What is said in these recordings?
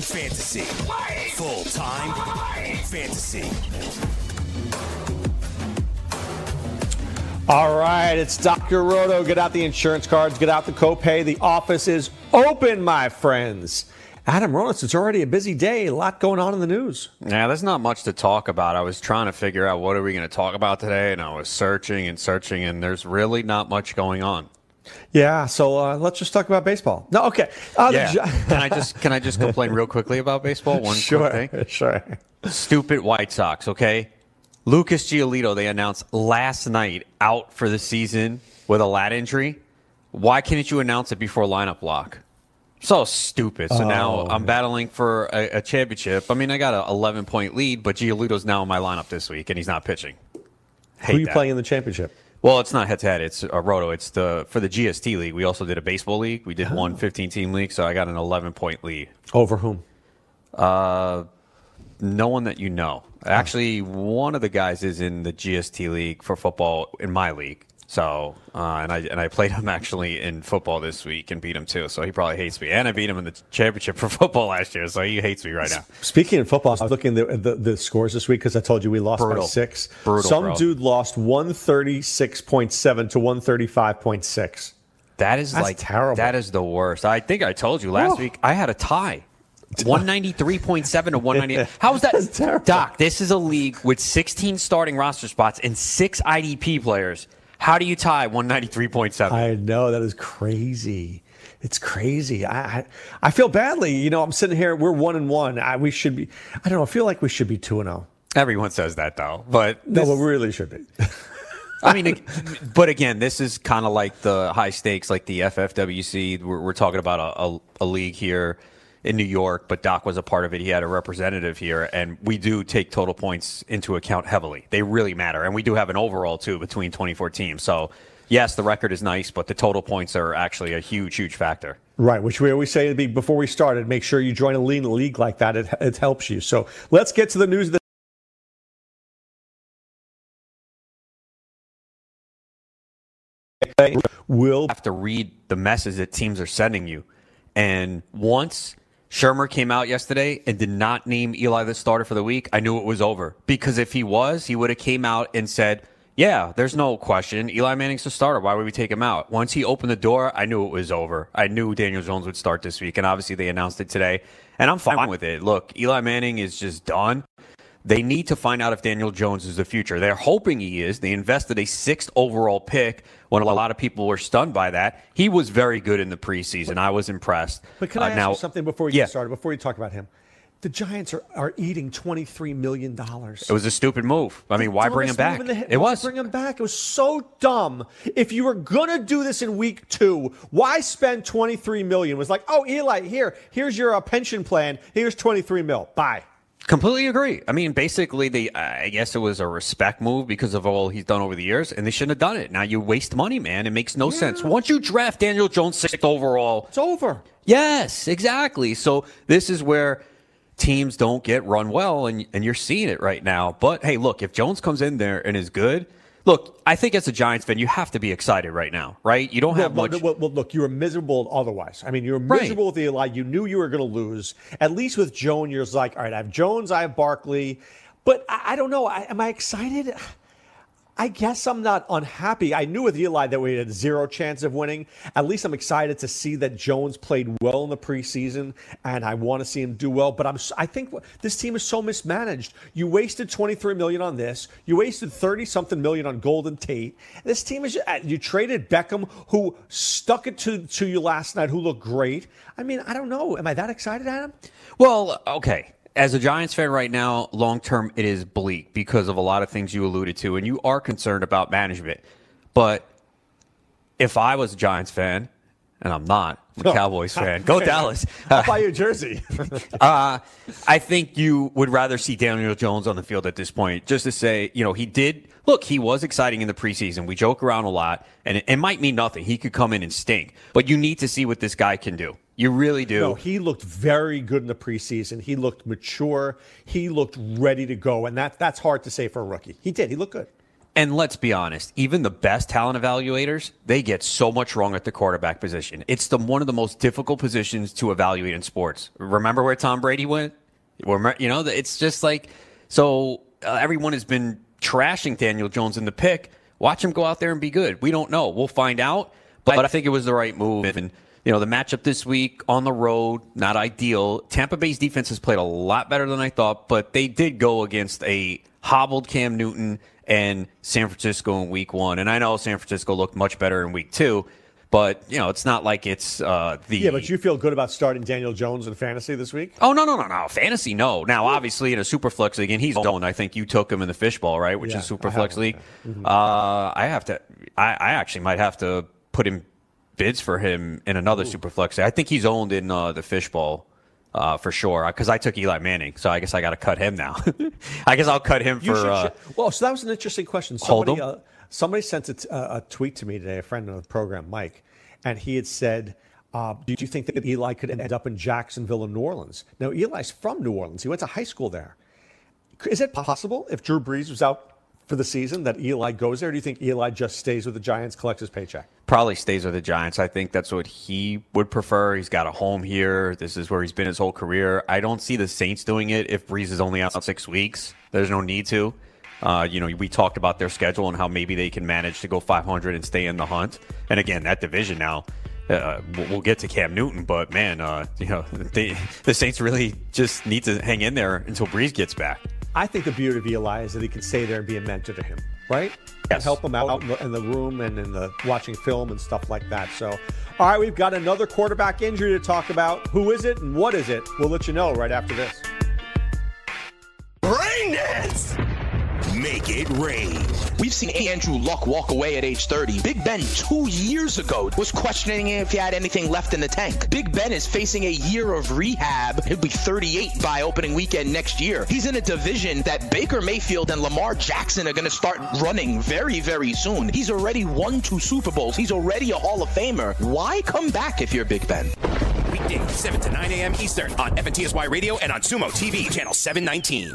Time fantasy. Full time fantasy. All right, it's Dr. Roto. Get out the insurance cards, get out the copay. The office is open, my friends. Adam Ronis, it's already a busy day. A lot going on in the news. Yeah, there's not much to talk about. I was trying to figure out what are we going to talk about today, and I was searching and searching, and there's really not much going on. Yeah, so uh, let's just talk about baseball. No, okay. Uh, Yeah. can I just can I just complain real quickly about baseball? One sure, quick thing. sure. Stupid White Sox, okay? Lucas Giolito, they announced last night out for the season with a lat injury. Why can't you announce it before lineup lock? So stupid. So now Oh. I'm battling for a, a championship. I mean, I got an 11 point lead, but Giolito's now in my lineup this week, and he's not pitching. Who are you that. playing in the championship? Well, it's not head to head. It's a roto. It's the for the GST league. We also did a baseball league. We did one 15 team league, so I got an 11 point lead. Over whom? Uh, no one that you know. Actually, one of the guys is in the GST league for football in my league. So, uh, and I and I played him actually in football this week and beat him too. So he probably hates me. And I beat him in the championship for football last year. So he hates me right now. Speaking of football, I was looking at the, the, the scores this week because I told you we lost by six. Brutal, Some bro. dude lost 136.7 to 135.6. That is That's like terrible. That is the worst. I think I told you last Oh. week. I had a tie. 193.7 to 190. How is that? That's terrible. Doc, this is a league with 16 starting roster spots and six IDP players. How do you tie 193.7? I know that is crazy. It's crazy. I, I I feel badly. You know, I'm sitting here. We're one and one. I, we should be. I don't know. I feel like we should be two and zero. Everyone says that though, but No, this- but we really should be. I mean, but again, this is kind of like the high stakes, like the FFWC. We're, we're talking about a, a, a league here in New York, but Doc was a part of it. He had a representative here, and we do take total points into account heavily. They really matter, and we do have an overall too between 24 teams. So, yes, the record is nice, but the total points are actually a huge, huge factor. Right, which we always say before we started. Make sure you join a lean league like that. It, it helps you. So let's get to the news. Of the will have to read the message that teams are sending you. And once Shurmur came out yesterday and did not name Eli the starter for the week, I knew it was over. Because if he was, he would have came out and said, "Yeah, there's no question. Eli Manning's the starter. Why would we take him out?" Once he opened the door, I knew it was over. I knew Daniel Jones would start this week, and obviously they announced it today, and I'm fine with it. Look, Eli Manning is just done. They need to find out if Daniel Jones is the future. They're hoping he is. They invested a sixth overall pick when a lot of people were stunned by that. He was very good in the preseason. I was impressed. But can I Uh, ask now, you something before we yeah. get started? Before you talk about him, the Giants are, are eating twenty three million dollars. It was a stupid move. I mean, why bring him back? It was. Bring him back. It was so dumb. If you were gonna do this in week two, why spend twenty three million? It was like, oh, Eli, here, here's your uh, pension plan. Here's twenty three mil. Bye. Completely agree. I mean, basically, they I guess it was a respect move because of all he's done over the years, and they shouldn't have done it. Now you waste money, man. It makes no sense. Once you draft Daniel Jones sixth overall, It's over. Yes, exactly. So this is where teams don't get run well, and and you're seeing it right now. But hey, look, if Jones comes in there and is good, look, I think as a Giants fan, you have to be excited right now, right? You don't Well, have much. well, well, look, you were miserable otherwise. I mean, you were Right. miserable with Eli. You knew you were going to lose. At least with Jones, you're like, all right, I have Jones, I have Barkley. But I, I don't know. I, am I excited? I guess I'm not unhappy. I knew with Eli that we had zero chance of winning. At least I'm excited to see that Jones played well in the preseason, and I want to see him do well. But I'm, I think this team is so mismanaged. You wasted 23 million on this. You wasted 30 something million on Golden Tate. This team is. uh, You traded Beckham, who stuck it to to you last night, who looked great. I mean, I don't know. Am I that excited, Adam? Well, okay. As a Giants fan right now, long term, it is bleak because of a lot of things you alluded to, and you are concerned about management. But if I was a Giants fan, and I'm not. I'm a Cowboys fan. Go Dallas. I'll buy you a jersey. uh, I think you would rather see Daniel Jones on the field at this point, just to say, you know, he did look, he was exciting in the preseason. We joke around a lot, and it, it might mean nothing. He could come in and stink, but you need to see what this guy can do. You really do. No, he looked very good in the preseason. He looked mature. He looked ready to go, and that that's hard to say for a rookie. He did. He looked good. And let's be honest, even the best talent evaluators, they get so much wrong at the quarterback position. It's the one of the most difficult positions to evaluate in sports. Remember where Tom Brady went? You know, it's just like so. Uh, everyone has been trashing Daniel Jones in the pick. Watch him go out there and be good. We don't know. We'll find out. But I think it was the right move. And you know, the matchup this week on the road, not ideal. Tampa Bay's defense has played a lot better than I thought, but they did go against a hobbled Cam Newton and San Francisco in week one. And I know San Francisco looked much better in week two, but you know, it's not like it's uh, the yeah. But you feel good about starting Daniel Jones in fantasy this week? Oh no, no, no, no. Fantasy, no. Now, obviously, in a super flex league, and he's done. I think you took him in the fishbowl, right? Which yeah, is super flex league. Mm-hmm. Uh, I have to. I, I actually might have to put him bids for him in another Ooh. super flex. I think he's owned in uh, the fishbowl uh, for sure. Because I took Eli Manning, so I guess I got to cut him now. I guess I'll cut him for. Uh, well, so that was an interesting question. Somebody, uh, somebody sent a, t- a tweet to me today, a friend of the program, Mike, and he had said. Uh, do you think that Eli could end up in Jacksonville and New Orleans? Now, Eli's from New Orleans. He went to high school there. Is it possible if Drew Brees was out for the season that Eli goes there? do you think Eli just stays with the Giants, collects his paycheck? Probably stays with the Giants. I think that's what he would prefer. He's got a home here. This is where he's been his whole career. I don't see the Saints doing it if Brees is only out six weeks. There's no need to. Uh, you know, we talked about their schedule and how maybe they can manage to go 500 and stay in the hunt. And again, that division now, uh, we'll get to Cam Newton, but man, uh, you know, they, the Saints really just need to hang in there until Brees gets back. I think the beauty of Eli is that he can stay there and be a mentor to him, right? Yes. help him out in the, in the, room and in the watching film and stuff like that. So, all right, we've got another quarterback injury to talk about. Who is it and what is it? We'll let you know right after this. Brain dance. Make it rain. We've seen Andrew Luck walk away at age 30. Big Ben two years ago was questioning if he had anything left in the tank. Big Ben is facing a year of rehab. He'll be 38 by opening weekend next year. He's in a division that Baker Mayfield and Lamar Jackson are going to start running very, very soon. He's already won two Super Bowls. He's already a Hall of Famer. Why come back if you're Big Ben? Weekdays, 7 to 9 a.m. Eastern on FNTSY Radio and on Sumo TV, channel 719.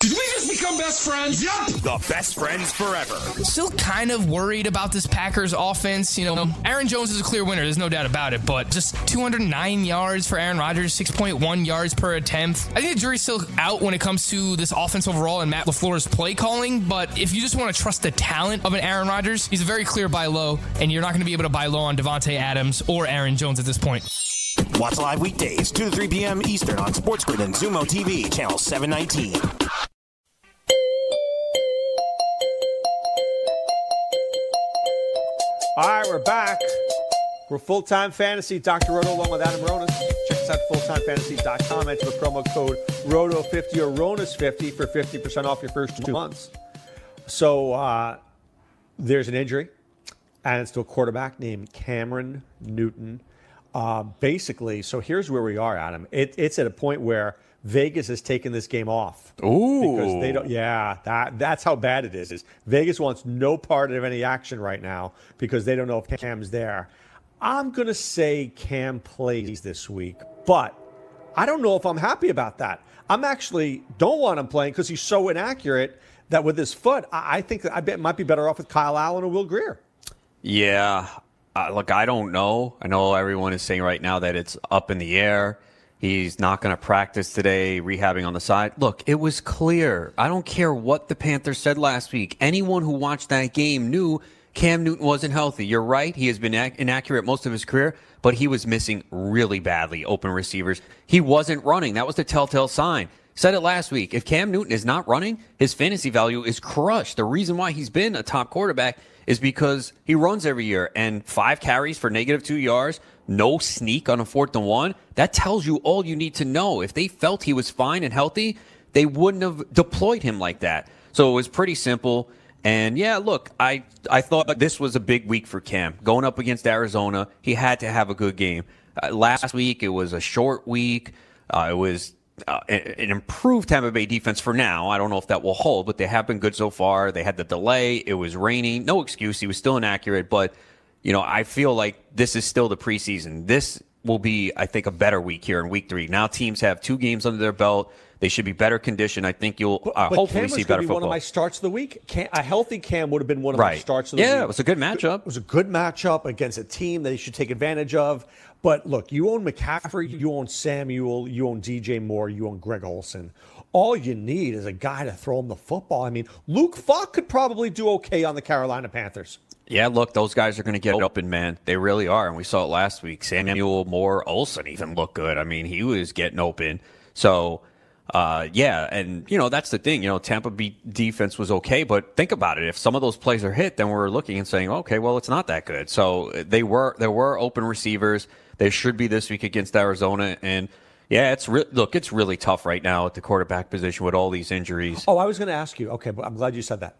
Did we just become best friends? Yup! The best friends forever. Still kind of worried about this Packers offense. You know, Aaron Jones is a clear winner. There's no doubt about it. But just 209 yards for Aaron Rodgers, 6.1 yards per attempt. I think the jury's still out when it comes to this offense overall and Matt LaFleur's play calling. But if you just want to trust the talent of an Aaron Rodgers, he's a very clear buy low, and you're not going to be able to buy low on Davante Adams or Aaron Jones at this point. Watch live weekdays, 2 to 3 p.m. Eastern on SportsGrid and Zumo TV, channel 719. All right, we're back. We're full time fantasy. Dr. Roto along with Adam Ronis. Check us out fulltimefantasy.com. Enter the promo code ROTO50 or RONIS50 for 50% off your first two months. So uh, there's an injury, and it's to a quarterback named Cameron Newton. Uh, basically, so here's where we are, Adam. It, it's at a point where Vegas has taken this game off. Ooh. Because they don't yeah, that that's how bad it is. Is Vegas wants no part of any action right now because they don't know if Cam's there. I'm gonna say Cam plays this week, but I don't know if I'm happy about that. I'm actually don't want him playing because he's so inaccurate that with his foot, I, I think that I bet might be better off with Kyle Allen or Will Grier. Yeah. Uh, look, I don't know. I know everyone is saying right now that it's up in the air. He's not going to practice today, rehabbing on the side. Look, it was clear. I don't care what the Panthers said last week. Anyone who watched that game knew Cam Newton wasn't healthy. You're right. He has been ac- inaccurate most of his career, but he was missing really badly open receivers. He wasn't running. That was the telltale sign. Said it last week. If Cam Newton is not running, his fantasy value is crushed. The reason why he's been a top quarterback is because he runs every year and five carries for negative two yards, no sneak on a fourth and one. That tells you all you need to know. If they felt he was fine and healthy, they wouldn't have deployed him like that. So it was pretty simple. And yeah, look, I I thought this was a big week for Cam going up against Arizona. He had to have a good game. Uh, last week it was a short week. Uh, it was uh, an improved Tampa Bay defense for now. I don't know if that will hold, but they have been good so far. They had the delay. It was raining. No excuse. He was still inaccurate, but you know, I feel like this is still the preseason. This will be, I think, a better week here in week three. Now teams have two games under their belt. They should be better conditioned. I think you'll uh, But hopefully Cam see better be football. one of my starts of the week. Cam, a healthy Cam would have been one of my starts of the Yeah, week. it was a good matchup. It was a good matchup against a team that he should take advantage of. But look, you own McCaffrey, you own Samuel, you own DJ Moore, you own Greg Olsen. All you need is a guy to throw him the football. I mean, Luke Falk could probably do okay on the Carolina Panthers. Yeah, look, those guys are going to get open, man. They really are, and we saw it last week. Samuel Moore Olsen even looked good. I mean, he was getting open. So, uh, yeah, and you know that's the thing. You know, Tampa beat defense was okay, but think about it. If some of those plays are hit, then we're looking and saying, okay, well, it's not that good. So they were there were open receivers. They should be this week against Arizona, and yeah, it's re- look, it's really tough right now at the quarterback position with all these injuries. Oh, I was going to ask you. Okay, but I'm glad you said that.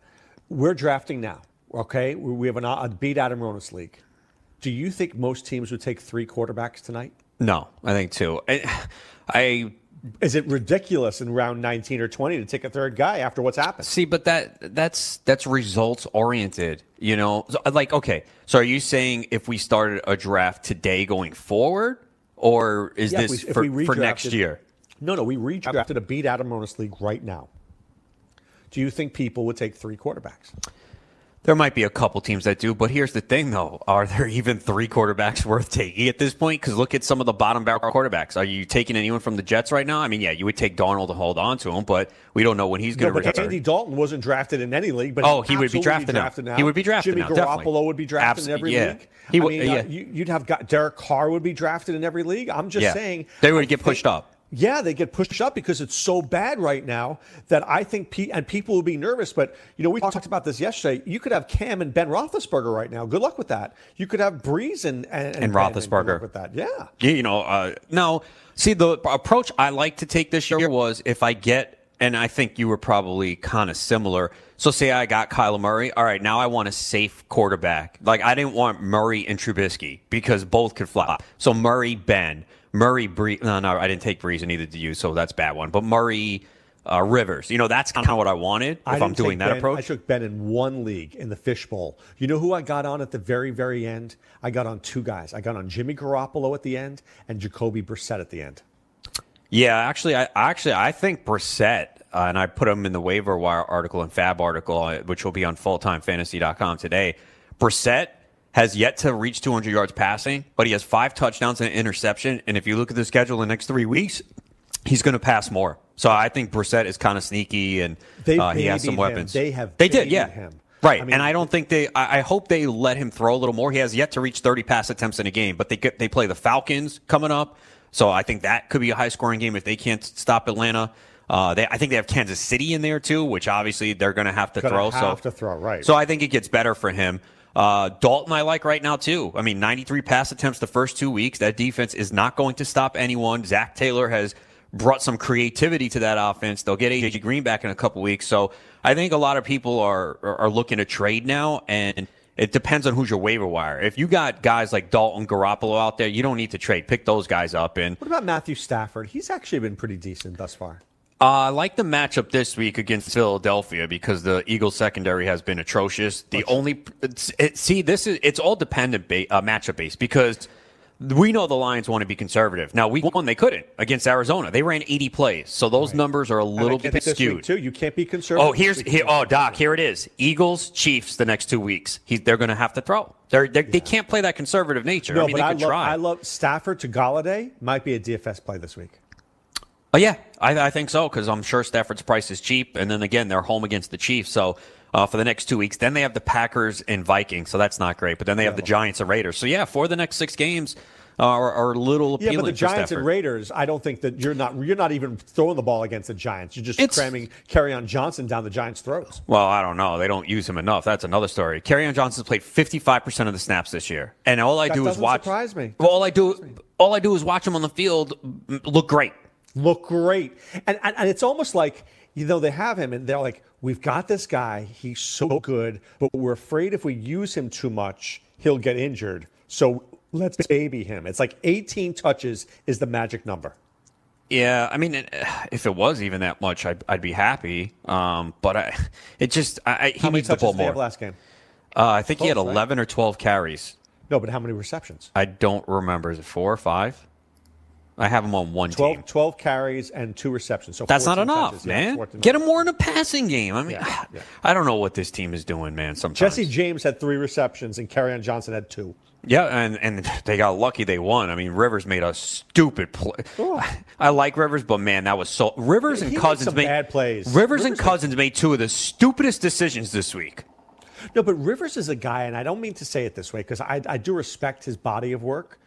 We're drafting now. Okay, we have an, a beat Adam Ronis league. Do you think most teams would take three quarterbacks tonight? No, I think two. I, I Is it ridiculous in round 19 or 20 to take a third guy after what's happened? See, but that that's that's results oriented. You know, So, uh, like okay, so are you saying if we started a draft today going forward, or is Yeah, this we- for, for next year? No, no, we redrafted a beat Adam Ronis league right now. Do you think people would take three quarterbacks? There might be a couple teams that do, but here's the thing, though: are there even three quarterbacks worth taking at this point? Because look at some of the bottom barrel quarterbacks. Are you taking anyone from the Jets right now? I mean, yeah, you would take Darnold to hold on to him, but we don't know when he's going to but retire. Andy Dalton wasn't drafted in any league. But Oh, he would be absolutely drafted now. He would be drafted Jimmy now, definitely. Garoppolo would be drafted Abs- in every yeah. league. He I mean, uh, yeah. you, you'd have got Derek Carr would be drafted in every league. I'm just Yeah. saying They would I get think- pushed up. Yeah, they get pushed up because it's so bad right now that I think pe- and people will be nervous. But you know, we talked about this yesterday. You could have Cam and Ben Roethlisberger right now. Good luck with that. You could have Brees and and, And good Roethlisberger. with that. Yeah. Yeah, you know, uh, no. See, the approach I like to take this year was if I get, and I think you were probably kind of similar. So, say I got Kyler Murray. All right, now I want a safe quarterback. Like I didn't want Murray and Trubisky because both could flop. So Murray, Ben, Murray, Bree. No, no, I didn't take Brees, and neither did you. So that's a bad one. But Murray, uh, Rivers. You know, that's kind of what I wanted if I I'm doing that ben, approach. I took Ben in one league in the fishbowl. You know who I got on at the very, very end? I got on two guys. I got on Jimmy Garoppolo at the end and Jacoby Brissett at the end. Yeah, actually, I actually I think Brissett. uh, and I put him in the waiver wire article and FAAB article, uh, which will be on fulltimefantasy.com today. Brissett has yet to reach 200 yards passing, but he has five touchdowns and an interception. And if you look at the schedule in the next three weeks, he's going to pass more. So I think Brissett is kind of sneaky, and uh, he has some him. weapons. They have they did, yeah. him. Right, I mean- and I don't think they. I, I hope they let him throw a little more. He has yet to reach 30 pass attempts in a game, but they they play the Falcons coming up, so I think that could be a high scoring game if they can't stop Atlanta. Uh, they, I think they have Kansas City in there too, which obviously they're going to have to throw. have so to throw, right. So I think it gets better for him. Uh, Dalton, I like right now too. I mean, 93 pass attempts the first two weeks. That defense is not going to stop anyone. Zac Taylor has brought some creativity to that offense. They'll get AJ Green back in a couple weeks. So I think a lot of people are, are, looking to trade now and it depends on who's your waiver wire. If you got guys like Dalton Garoppolo out there, you don't need to trade. Pick those guys up and What about Matthew Stafford? He's actually been pretty decent thus far. Uh, I like the matchup this week against Philadelphia because the Eagles secondary has been atrocious. The only it, see this is it's all dependent ba- uh, matchup based because we know the Lions want to be conservative. Now week one they couldn't against Arizona. They ran 80 plays, so those numbers are a little bit skewed. too. You can't be conservative. Oh, here's here. Oh, Doc, here it is. Eagles, Chiefs, the next two weeks. He, they're going to have to throw. They're, they're, They can't play that conservative nature. No, I mean, but I love. I love Stafford to Golladay. Might be a DFS play this week. Oh yeah, I, I think so because I'm sure Stafford's price is cheap, and then again they're home against the Chiefs. So uh, for the next two weeks, then they have the Packers and Vikings, so that's not great. But then they have the Giants and Raiders. So yeah, for the next six games are, are a little appealing. Yeah, but the Giants and Raiders, I don't think that you're not you're not even throwing the ball against the Giants. You're just It's- cramming Kerryon Johnson down the Giants' throats. Well, I don't know. They don't use him enough. That's another story. Kerryon Johnson's played 55% of the snaps this year, and all I That do is watch. surprise me. Well, all I do, all I do is watch him on the field look great. Look great, and, and and it's almost like you know they have him, and they're like, we've got this guy. He's so good, but we're afraid if we use him too much, he'll get injured. So let's baby him. It's like 18 touches is the magic number. Yeah, I mean, if it was even that much, I'd, I'd be happy. Um, but I, it just, I, I, he How many needs the ball did they more. have last game? Uh, I think he had Close, right? 11 or 12 carries. No, but how many receptions? I don't remember. Is it four or five? I have him on one 12, team. 12 carries and two receptions. So That's not enough, touches. Man. 14 Get him more in a passing game. I mean, Yeah, yeah. I don't know what this team is doing, man. Sometimes Jesse James had three receptions and Carry Johnson had two. Yeah, and, and they got lucky they won. I mean, Rivers made a stupid play. Oh. I like Rivers, but man, that was so. Rivers and made Cousins some made bad plays. Rivers, and Rivers made- Cousins made two of the stupidest decisions this week. No, but Rivers is a guy, and I don't mean to say it this way because I, I do respect his body of work.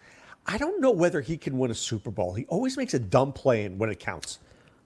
I don't know whether he can win a Super Bowl. He always makes a dumb play when it counts.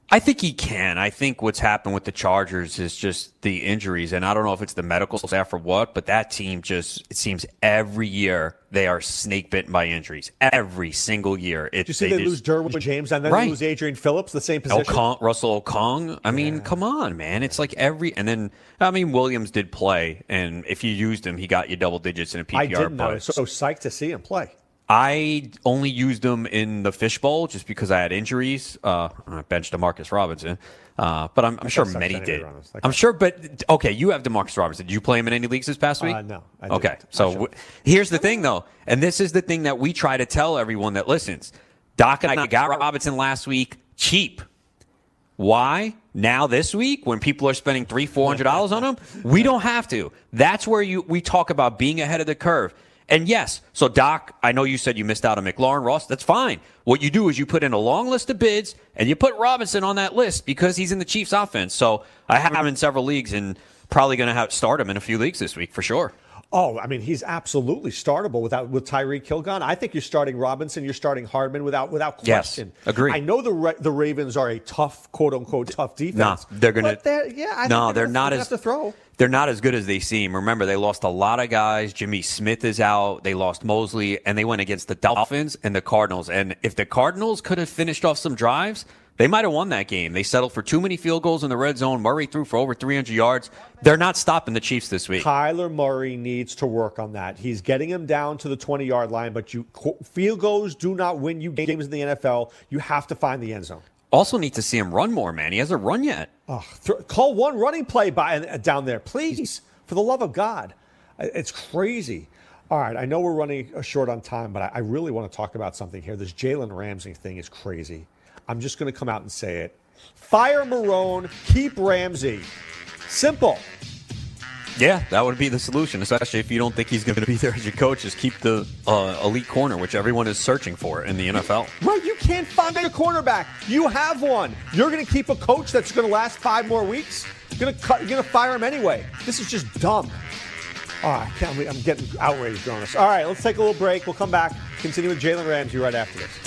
I think he can. I think what's happened with the Chargers is just the injuries, and I don't know if it's the medical staff or what, but that team just it seems every year they are snake bitten by injuries. Every single year, it, Did you see they, lose Derwin James and then Right. they lose Adrian Phillips, the same position? Okung, Russell Okung. I mean, come on, man. It's like every and then I mean Williams did play, and if you used him, he got you double digits in a PPR. I didn't know. So psyched to see him play. I only used him in the fishbowl just because I had injuries. Uh, I benched Demarcus Robinson, uh, but I'm, I'm sure many did. Rollins. I'm sure, but okay, you have Demarcus Robinson. Did you play him in any leagues this past week? Uh, no, I okay, didn't. So should've. w- here's the thing, though, and this is the thing that we try to tell everyone that listens. Doc and I got Robinson last week cheap. Why? Now this week, when people are spending three, four hundred dollars on them, we don't have to. That's where you we talk about being ahead of the curve. And yes, so Doc, I know you said you missed out on McLaurin Ross. That's fine. What you do is you put in a long list of bids and you put Robinson on that list because he's in the Chiefs offense. So I have him in several leagues and probably going to start him in a few leagues this week for sure. Oh, I mean, he's absolutely startable without with Tyreek Kilgon. I think you're starting Robinson, you're starting Hardman without without question. Yes, agree. I know the the Ravens are a tough, quote unquote, tough defense. No, they're gonna. They're- yeah, I no, think they're gonna- not as have to throw. They're not as good as they seem. Remember, they lost a lot of guys. Jimmy Smith is out. They lost Mosley, and they went against the Dolphins and the Cardinals. And if the Cardinals could have finished off some drives, they might have won that game. They settled for too many field goals in the red zone. Murray threw for over 300 yards. They're not stopping the Chiefs this week. Kyler Murray needs to work on that. He's getting him down to the 20 yard line, but you field goals do not win you games in the NFL. You have to find the end zone. Also, need to see him run more, man. He hasn't run yet. Oh, th- call one running play by uh, down there, please, for the love of God. It's crazy. All right, I know we're running short on time, but I, I really want to talk about something here. This Jalen Ramsey thing is crazy. I'm just going to come out and say it. Fire Marrone, keep Ramsey. Simple. Yeah, that would be the solution, especially if you don't think he's going to be there as your coach. Is keep the uh, elite corner, which everyone is searching for in the NFL. Right, you can't find a cornerback. You have one. You're going to keep a coach that's going to last five more weeks. You're going to cut. You're going to fire him anyway. This is just dumb. Oh, I can't I'm getting outraged on this. All right, let's take a little break. We'll come back. Continue with Jalen Ramsey right after this.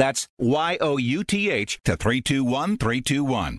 That's Y O U T H to 321321.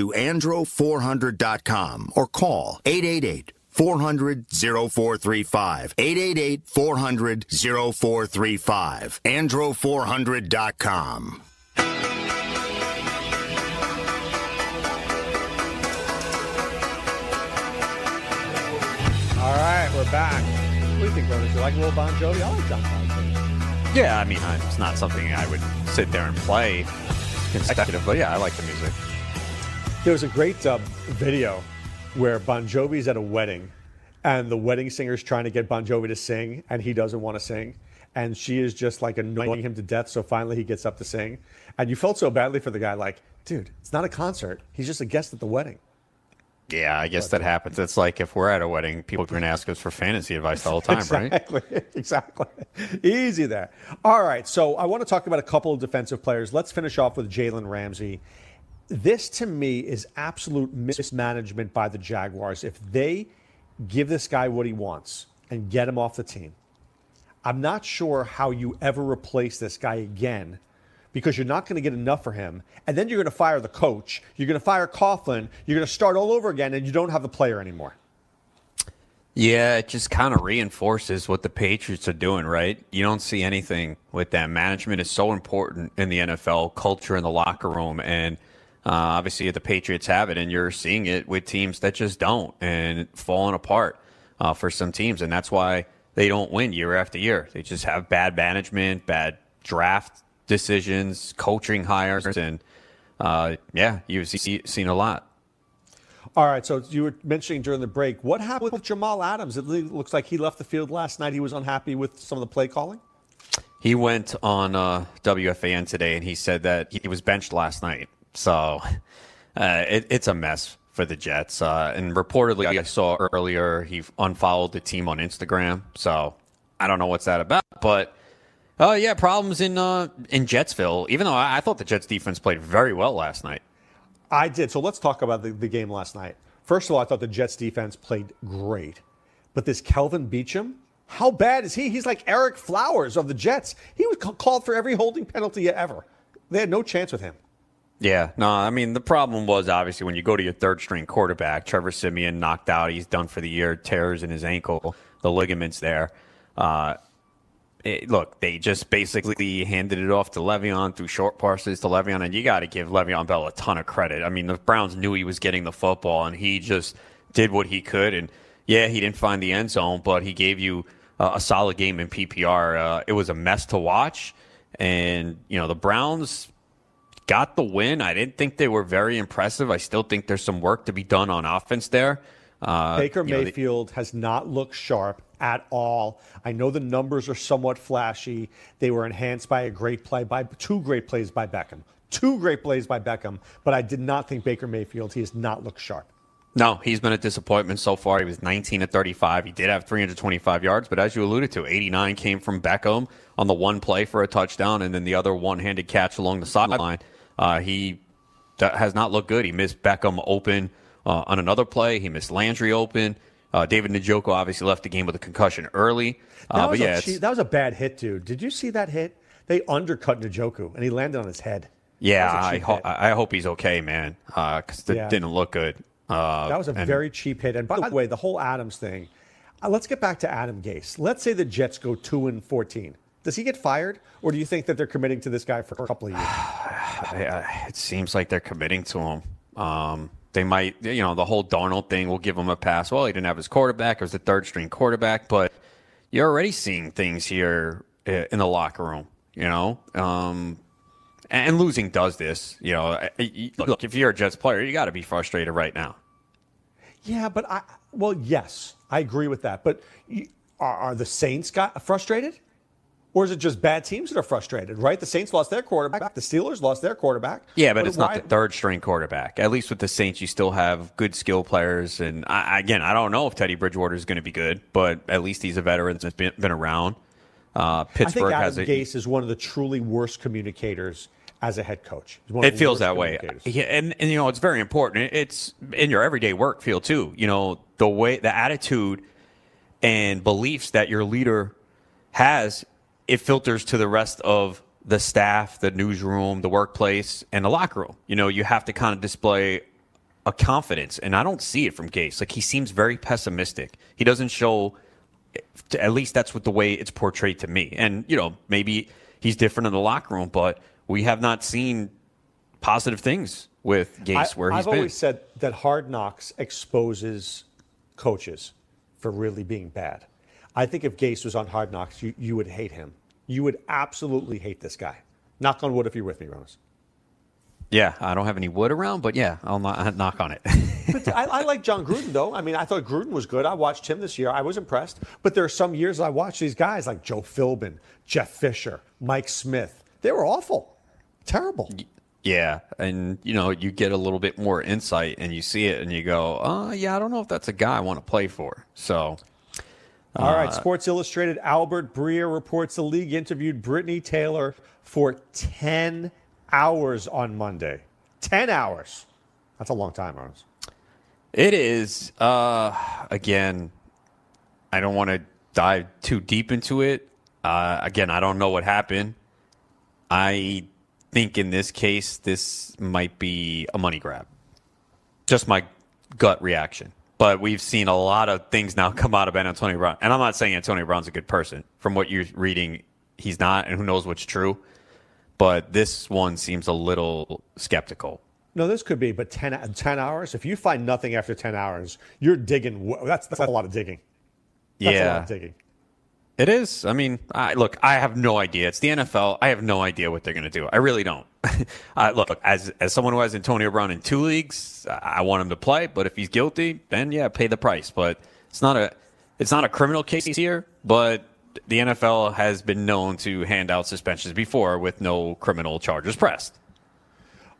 andro400.com or call 888 400 0435. 888 400 0435. Andro400.com. All right, we're back. What do you think, brothers? You like a little Bon Jovi? I like John Bon Jovi. Yeah, I mean, it's not something I would sit there and play consecutive, but yeah, I like the music. There was a great uh, video where Bon Jovi's at a wedding, and the wedding singer's trying to get Bon Jovi to sing, and he doesn't want to sing. And she is just like annoying him to death. So finally, he gets up to sing. And you felt so badly for the guy, like, dude, it's not a concert. He's just a guest at the wedding. Yeah, I guess that happens. It's like if we're at a wedding, people are going to ask us for fantasy advice all the whole time, right? exactly, Exactly. Easy there. All right. So I want to talk about a couple of defensive players. Let's finish off with Jalen Ramsey. This to me is absolute mismanagement by the Jaguars. If they give this guy what he wants and get him off the team, I'm not sure how you ever replace this guy again because you're not going to get enough for him. And then you're going to fire the coach. You're going to fire Coughlin. You're going to start all over again, and you don't have the player anymore. Yeah, it just kind of reinforces what the Patriots are doing, right? You don't see anything with them. Management is so important in the NFL, culture in the locker room, and uh, obviously the Patriots have it, and you're seeing it with teams that just don't and falling apart uh, for some teams, and that's why they don't win year after year. They just have bad management, bad draft decisions, coaching hires, and uh, yeah, you've see, seen a lot. All right, so you were mentioning during the break, what happened with Jamal Adams? It looks like he left the field last night. He was unhappy with some of the play calling. He went on uh, WFAN today and he said that he was benched last night. So uh, it, it's a mess for the Jets. Uh, and reportedly, I saw earlier he unfollowed the team on Instagram. So I don't know what's that about, but. Oh uh, yeah, problems in uh, in Jetsville. Even though I, I thought the Jets defense played very well last night. I did. So let's talk about the, the game last night. First of all, I thought the Jets defense played great. But this Kelvin Beachum, how bad is he? He's like Ereck Flowers of the Jets. He was called for every holding penalty ever. They had no chance with him. Yeah, no, I mean, the problem was obviously when you go to your third string quarterback, Trevor Siemian knocked out. He's done for the year, tears in his ankle, the ligaments there. Uh, it, look, they just basically handed it off to Le'Veon through short passes to Le'Veon, and you got to give Le'Veon Bell a ton of credit. I mean, the Browns knew he was getting the football, and he just did what he could. And yeah, he didn't find the end zone, but he gave you uh, a solid game in PPR. Uh, it was a mess to watch, and you know the Browns got the win. I didn't think they were very impressive. I still think there's some work to be done on offense there. Uh, Baker Mayfield know, they, has not looked sharp at all. I know the numbers are somewhat flashy. They were enhanced by a great play by two great plays by Beckham. Two great plays by Beckham, but I did not think Baker Mayfield, he has not looked sharp. No, he's been a disappointment so far. He was 19 to 35. He did have 325 yards, but as you alluded to, 89 came from Beckham on the one play for a touchdown, and then the other one-handed catch along the sideline. Uh, he has not looked good. He missed Beckham open uh, on another play. He missed Landry open. Uh, David Njoku obviously left the game with a concussion early. Uh, but yeah, that was a bad hit, dude. Did you see that hit? They undercut Njoku, and he landed on his head. Yeah, I, ho- I, hope he's okay, man, because uh, it yeah. didn't look good. Uh, that was a and- very cheap hit. And by the way, the whole Adams thing. Uh, let's get back to Adam Gase. Let's say the Jets go two and fourteen. Does he get fired, or do you think that they're committing to this guy for a couple of years? it seems like they're committing to him. Um, they might, you know, the whole Darnold thing will give him a pass. Well, he didn't have his quarterback; it was the third string quarterback. But you're already seeing things here uh, in the locker room, you know. Um, and losing does this, you know. Uh, look, if you're a Jets player, you got to be frustrated right now. Yeah, but I, well, yes, I agree with that. But are, are the Saints got frustrated? Or is it just bad teams that are frustrated, right? The Saints lost their quarterback. The Steelers lost their quarterback. Yeah, but, but it's why? not the third string quarterback. At least with the Saints, you still have good skill players. And I, again, I don't know if Teddy Bridgewater is going to be good, but at least he's a veteran that's been, been around. Uh, Pittsburgh I think Adam has a, Gase is one of the truly worst communicators as a head coach. It feels that way. Yeah, and, and, you know, it's very important. It's in your everyday work field, too. You know, the way, the attitude and beliefs that your leader has it filters to the rest of the staff, the newsroom, the workplace, and the locker room. You know, you have to kind of display a confidence, and I don't see it from Gase. Like he seems very pessimistic. He doesn't show. At least that's what the way it's portrayed to me. And you know, maybe he's different in the locker room, but we have not seen positive things with Gase I, where he's I've been. I've always said that Hard Knocks exposes coaches for really being bad. I think if Gase was on Hard Knocks, you, you would hate him you would absolutely hate this guy. Knock on wood if you're with me, Ronis. Yeah, I don't have any wood around, but yeah, I'll knock on it. but I, I, like Jon Gruden, though. I mean, I thought Gruden was good. I watched him this year. I was impressed. But there are some years I watched these guys like Joe Philbin, Jeff Fisher, Mike Smith. They were awful, terrible. Yeah, and you know, you get a little bit more insight, and you see it, and you go, "Oh, yeah, I don't know if that's a guy I want to play for." So all right, uh, Sports Illustrated. Albert Breer reports the league interviewed Britney Taylor for 10 hours on Monday. 10 hours. That's a long time, Ernest. It is. Uh, again, I don't want to dive too deep into it. Uh, again, I don't know what happened. I think in this case, this might be a money grab. Just my gut reaction. But we've seen a lot of things now come out about Antonio Brown. And I'm not saying Antonio Brown's a good person. From what you're reading, he's not, and who knows what's true. But this one seems a little skeptical. No, this could be, but 10, 10 hours? If you find nothing after 10 hours, you're digging. That's, that's a lot of digging. That's yeah. Of digging. It is. I mean, I, look, I have no idea. It's the NFL. I have no idea what they're going to do. I really don't. uh, look, as as someone who has Antonio Brown in two leagues, I want him to play. But if he's guilty, then yeah, pay the price. But it's not a it's not a criminal case here. But the NFL has been known to hand out suspensions before with no criminal charges pressed.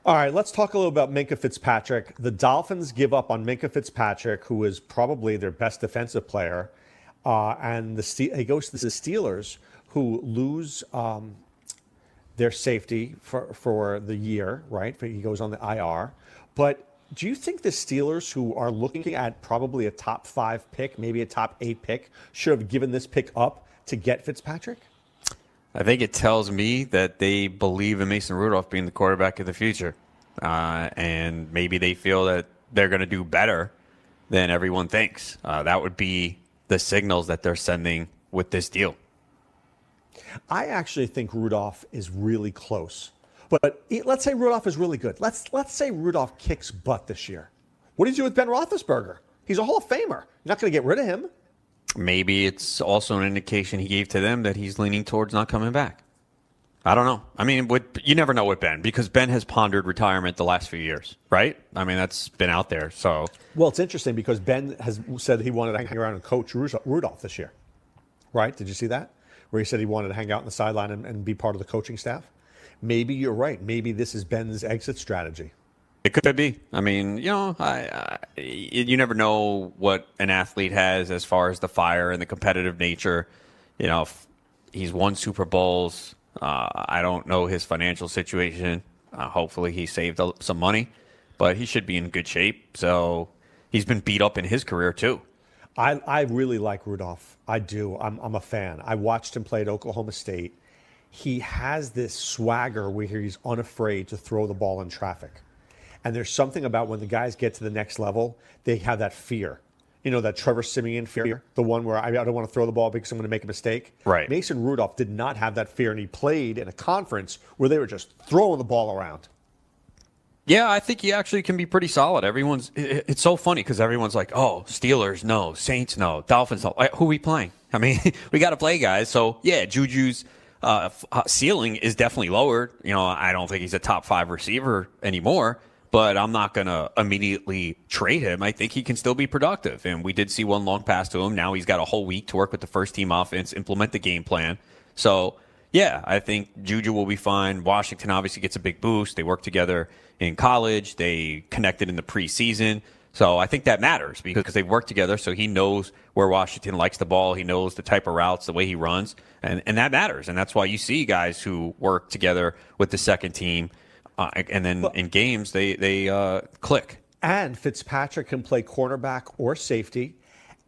All right, let's talk a little about Minkah Fitzpatrick. The Dolphins give up on Minkah Fitzpatrick, who is probably their best defensive player, uh, and the he goes to the Steelers, who lose um, their safety for for the year. Right, he goes on the IR. But do you think the Steelers, who are looking at probably a top five pick, maybe a top eight pick, should have given this pick up to get Fitzpatrick? I think it tells me that they believe in Mason Rudolph being the quarterback of the future. Uh, and maybe they feel that they're going to do better than everyone thinks. Uh, that would be the signals that they're sending with this deal. I actually think Rudolph is really close. But let's say Rudolph is really good. Let's, let's say Rudolph kicks butt this year. What do you do with Ben Roethlisberger? He's a Hall of Famer. You're not going to get rid of him. Maybe it's also an indication he gave to them that he's leaning towards not coming back. I don't know. I mean, with, you never know with Ben because Ben has pondered retirement the last few years, right? I mean, that's been out there. So, well, it's interesting because Ben has said he wanted to hang around and coach Rudolph this year, right? Did you see that? Where he said he wanted to hang out on the sideline and, and be part of the coaching staff. Maybe you're right. Maybe this is Ben's exit strategy. It could be. I mean, you know, I, I, you never know what an athlete has as far as the fire and the competitive nature. You know, he's won Super Bowls. Uh, I don't know his financial situation. Uh, hopefully, he saved some money, but he should be in good shape. So he's been beat up in his career too. I, I really like Rudolph. I do. I'm, I'm a fan. I watched him play at Oklahoma State. He has this swagger where he's unafraid to throw the ball in traffic. And there's something about when the guys get to the next level, they have that fear. You know, that Trevor Siemian fear, the one where I, I don't want to throw the ball because I'm going to make a mistake. Right. Mason Rudolph did not have that fear, and he played in a conference where they were just throwing the ball around. Yeah, I think he actually can be pretty solid. Everyone's it's so funny because everyone's like, "Oh, Steelers no, Saints no, Dolphins no." Who are we playing? I mean, we got to play guys. So yeah, Juju's uh, uh, ceiling is definitely lowered. You know, I don't think he's a top five receiver anymore but I'm not going to immediately trade him. I think he can still be productive. And we did see one long pass to him. Now he's got a whole week to work with the first team offense, implement the game plan. So, yeah, I think Juju will be fine. Washington obviously gets a big boost. They work together in college, they connected in the preseason. So I think that matters because they've worked together. So he knows where Washington likes the ball. He knows the type of routes, the way he runs, and, and that matters. And that's why you see guys who work together with the second team uh, and then in games they they uh, click. And Fitzpatrick can play cornerback or safety,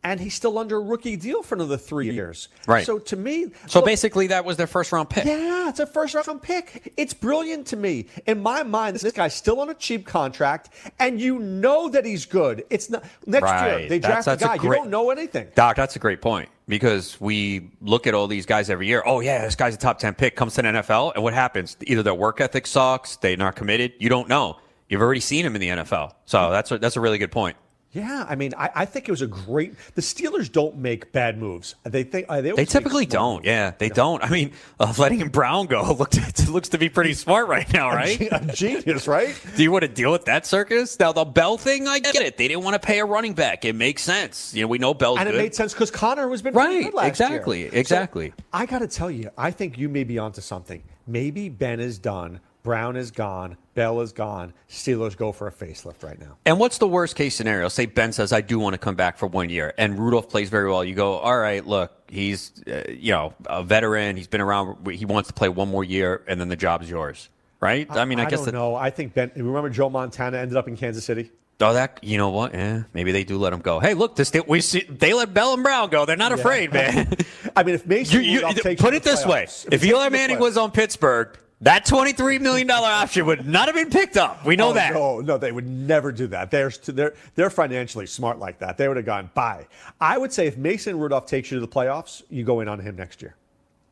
and he's still under a rookie deal for another three years. Right. So to me, so look, basically that was their first round pick. Yeah, it's a first round pick. It's brilliant to me. In my mind, this guy's still on a cheap contract, and you know that he's good. It's not next right. year they draft that's, that's a guy. Great, you don't know anything. Doc, that's a great point because we look at all these guys every year. Oh yeah, this guy's a top ten pick. Comes to the NFL, and what happens? Either their work ethic sucks, they're not committed. You don't know. You've already seen him in the NFL, so that's a, that's a really good point. Yeah, I mean, I, I, think it was a great. The Steelers don't make bad moves. They think uh, they, they typically don't. Yeah, they no. don't. I mean, uh, letting him Brown go looks looks to be pretty smart right now, right? a, a genius, right? Do you want to deal with that circus? Now the Bell thing, I get it. They didn't want to pay a running back. It makes sense. You know, we know Bell's and good. it made sense because Conner was been right. exactly, year. exactly. So I got to tell you, I think you may be onto something. Maybe Ben is done Brown is gone. Bell is gone. Steelers go for a facelift right now. And what's the worst case scenario? Say Ben says, I do want to come back for one year, and Rudolph plays very well. You go, all right, look, he's, uh, you know, a veteran. He's been around. He wants to play one more year, and then the job's yours, right? I, mean, I, I guess. I don't know. I think Ben, remember Joe Montana ended up in Kansas City? Oh, that you know what? Yeah, maybe they do let him go. Hey, look, this we see they let Bell and Brown go. They're not yeah. afraid, man. I mean, if Mason, you, you, put it this way: if, if Eli Manning was on Pittsburgh, that $23 million option would not have been picked up. We know oh, that. No, no, they would never do that. They're, they're, they're financially smart like that. They would have gone, bye. I would say if Mason Rudolph takes you to the playoffs, you go in on him next year.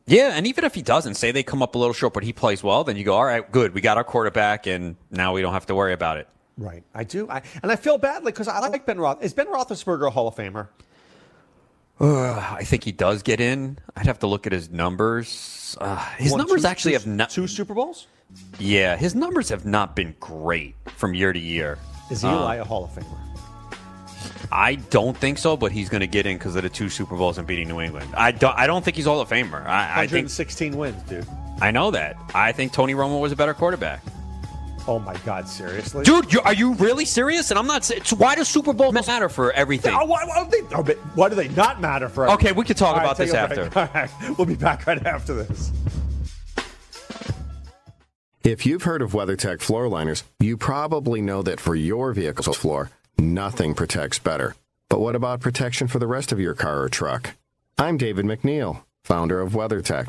Yeah, and even if he doesn't, say they come up a little short, but he plays well, then you go, all right, good. We got our quarterback, and now we don't have to worry about it. Right. I do. I, and I feel badly because I like Ben Roth. Is Ben Roethlisberger a Hall of Famer? Uh, I think he does get in. I'd have to look at his numbers. Uh, his numbers two- actually two- have not two Super Bowls. Yeah, his numbers have not been great from year to year. Is Eli a Hall of Famer? I don't think so, but he's going to get in because of the two Super Bowls and beating New England. I don't. I don't think he's Hall of Famer. I, I think 116 wins, dude. I know that. I think Tony Romo was a better quarterback. Oh my God, seriously, Dude, you, are you really serious? And I'm not. se- So why does Super Bowl matter for everything? Oh, why, why, do they, oh, but why do they not matter for? Everything? Okay, we can talk All right, about take this after. break. All right, we'll be back right after this. If you've heard of WeatherTech floor liners, you probably know that for your vehicle's floor, nothing protects better. But what about protection for the rest of your car or truck? I'm David McNeil, founder of WeatherTech.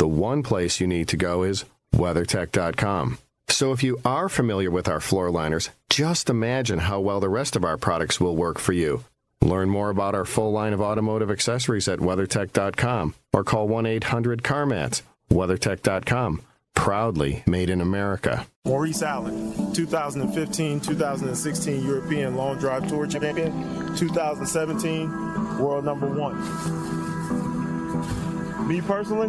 the one place you need to go is WeatherTech.com. So if you are familiar with our floor liners, just imagine how well the rest of our products will work for you. Learn more about our full line of automotive accessories at WeatherTech.com or call 1 800 CarMats. WeatherTech.com, proudly made in America. Maurice Allen, 2015 2016 European Long Drive Tour Champion, 2017 World Number One. Me personally,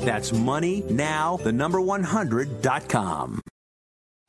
That's money now, the number 100.com.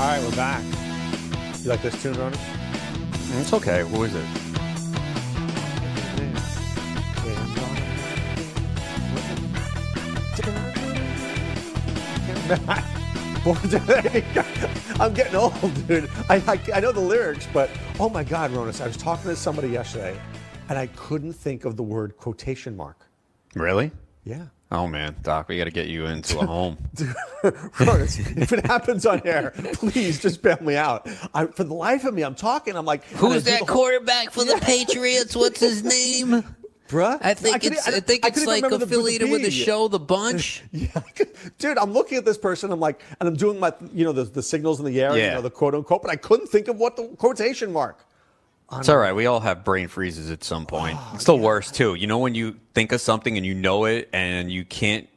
All right, we're back. You like this tune, Ronnie? Mm, it's okay. Who is it? I'm getting old, dude. I, I, I know the lyrics, but oh my God, Ronis, I was talking to somebody yesterday, and I couldn't think of the word quotation mark. Really? Yeah. Oh man, Doc, we got to get you into a home. If it happens on air, please just bail me out. I, for the life of me, I'm talking. I'm like, Who's that the whole- quarterback for the Patriots? What's his name? Bruh, I think couldn't- it's I, think it's couldn't like even the- affiliated with the show The Bunch. yeah, dude, I'm looking at this person. I'm like, and I'm doing my, you know, the, the signals in the air, you Yeah. know, the quote unquote, but I couldn't think of what the quotation mark. It's all right. We all have brain freezes at some point. Oh, it's the worst too. You know when you think of something and you know it and you can't